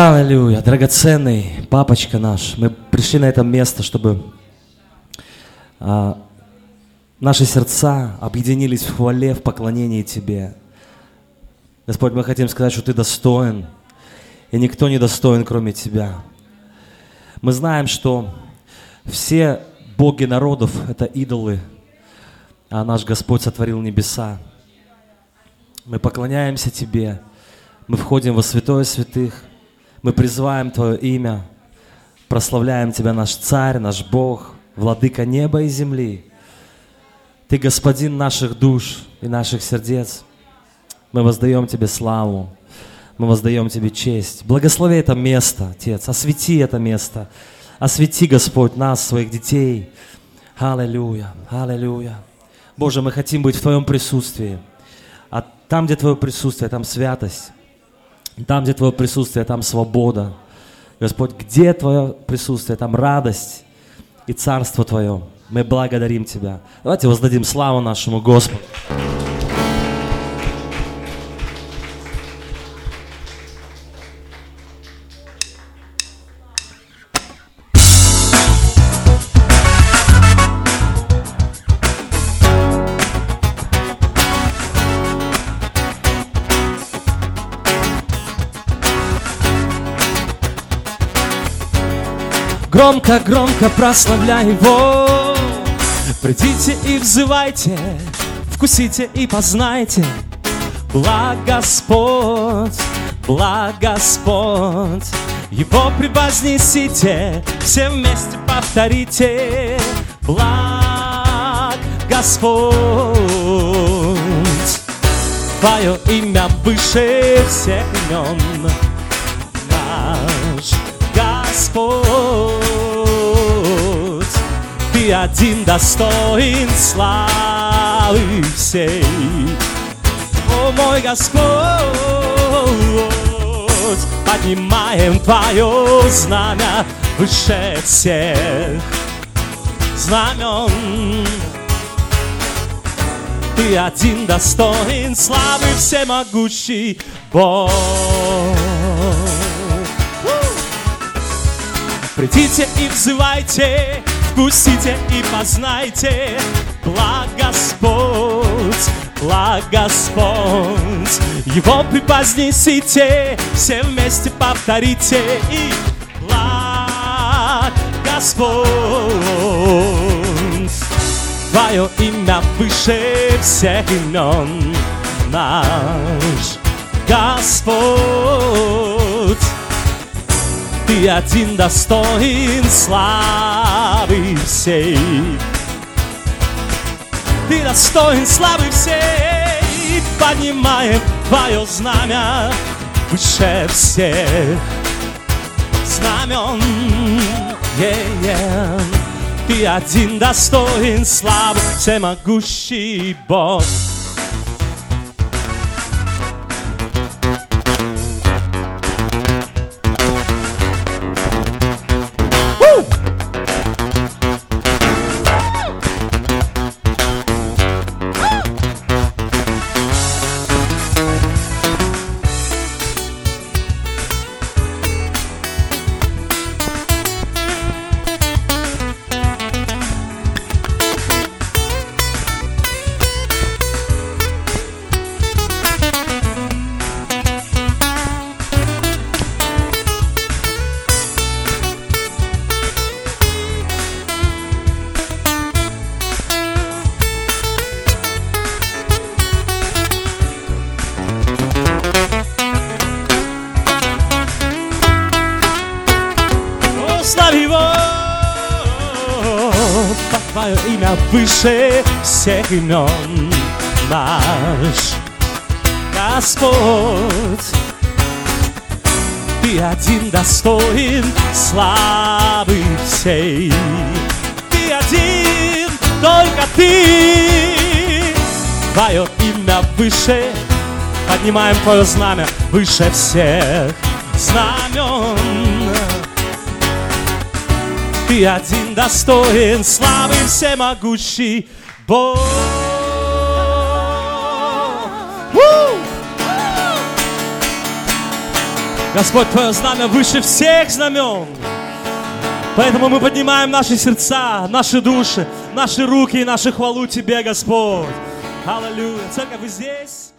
Аллилуйя, драгоценный папочка наш, мы пришли на это место, чтобы а, наши сердца объединились в хвале, в поклонении Тебе. Господь, мы хотим сказать, что Ты достоин, и никто не достоин, кроме Тебя. Мы знаем, что все боги народов – это идолы, а наш Господь сотворил небеса. Мы поклоняемся Тебе, мы входим во святое святых, мы призываем Твое имя, прославляем Тебя, наш Царь, наш Бог, Владыка неба и земли. Ты Господин наших душ и наших сердец. Мы воздаем Тебе славу, мы воздаем Тебе честь. Благослови это место, Отец, освети это место. Освети, Господь, нас, своих детей. Аллилуйя, аллилуйя. Боже, мы хотим быть в Твоем присутствии. А там, где Твое присутствие, там святость. Там, где Твое присутствие, там свобода. Господь, где Твое присутствие, там радость и Царство Твое. Мы благодарим Тебя. Давайте воздадим славу нашему Господу. Громко, громко прославляй Его. Придите и взывайте, вкусите и познайте. Благ Господь, благ Господь. Его превознесите, все вместе повторите. Благ Господь. Твое имя выше всех имен. Наш Господь один достоин славы всей. О мой Господь, поднимаем Твое знамя выше всех знамен. Ты один достоин славы всемогущий Бог. Придите и взывайте, вкусите и познайте, благ Господь, благ Господь. Его припознесите, все вместе повторите и благ Господь. Твое имя выше всех имен, наш Господь. Ты один достоин славы всей. Ты достоин славы всей. Поднимаем твое знамя выше всех знамен. Yeah, yeah. Ты один достоин славы, всемогущий Бог. Твое имя выше всех имен наш Господь. Ты один достоин славы всей. Ты один, только ты. Твое имя выше, поднимаем твое знамя выше всех знамен. Ты один достоин славы всемогущий Бог. Господь, Твое знамя выше всех знамен. Поэтому мы поднимаем наши сердца, наши души, наши руки и нашу хвалу Тебе, Господь. Аллилуйя. Церковь, вы здесь?